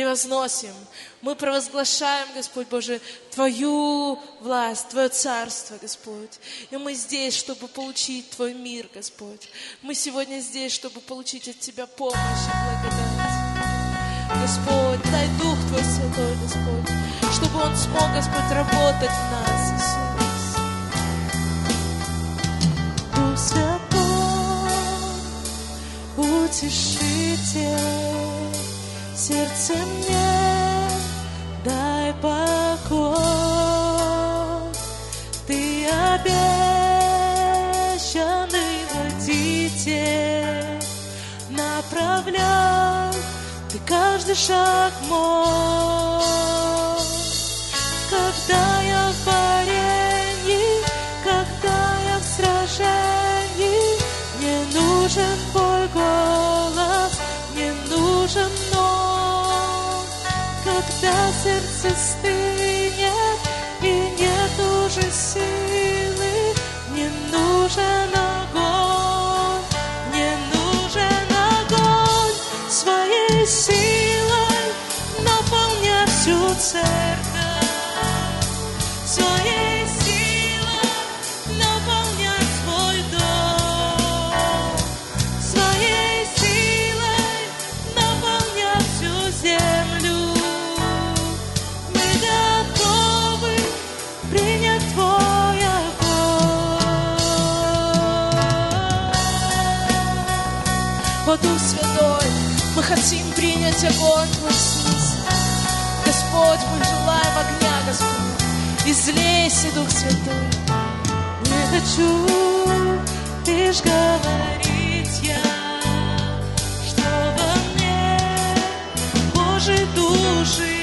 превозносим, мы провозглашаем, Господь Боже, Твою власть, Твое царство, Господь. И мы здесь, чтобы получить Твой мир, Господь. Мы сегодня здесь, чтобы получить от Тебя помощь и благодать. Господь, дай Дух Твой Святой, Господь, чтобы Он смог, Господь, работать в нас, Иисус. Дух Святой, утешитель, сердце мне дай покой. Ты обещанный водитель, направляй ты каждый шаг мой. Когда я в варенье, когда я в сражении, мне нужен твой голос, мне нужен. Когда сердце стынет и нет уже силы, мне нужен огонь, мне нужен огонь своей силой наполня всю церковь. Своей хотим принять огонь Твой, Иисус. Господь, мы желаем огня, Господь. Излейся, Дух Святой. Не хочу лишь говорить я, что во мне Божий дух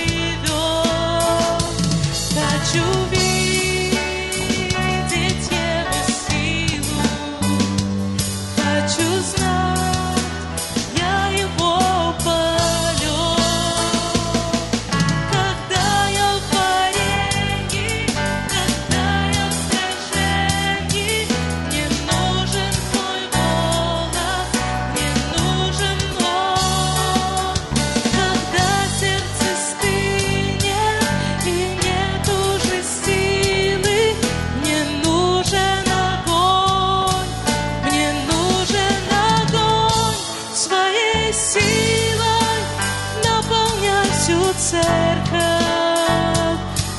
всю церковь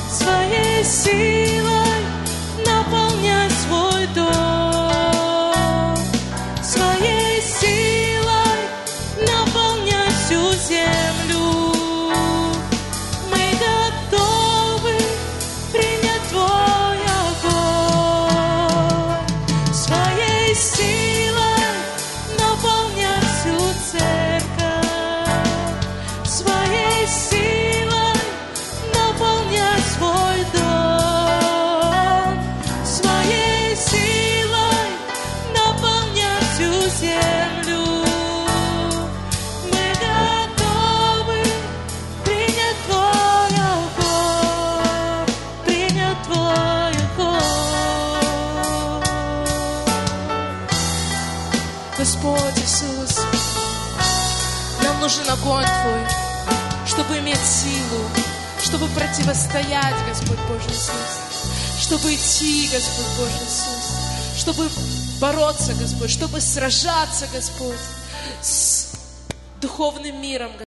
своей силой землю. Мы готовы. Принять твой огонь принять твой огонь Господь Иисус, нам нужен огонь Твой, чтобы иметь силу, чтобы противостоять, Господь Божий Иисус, чтобы идти, Господь Божий Иисус, чтобы бороться, Господь, чтобы сражаться, Господь, с духовным миром,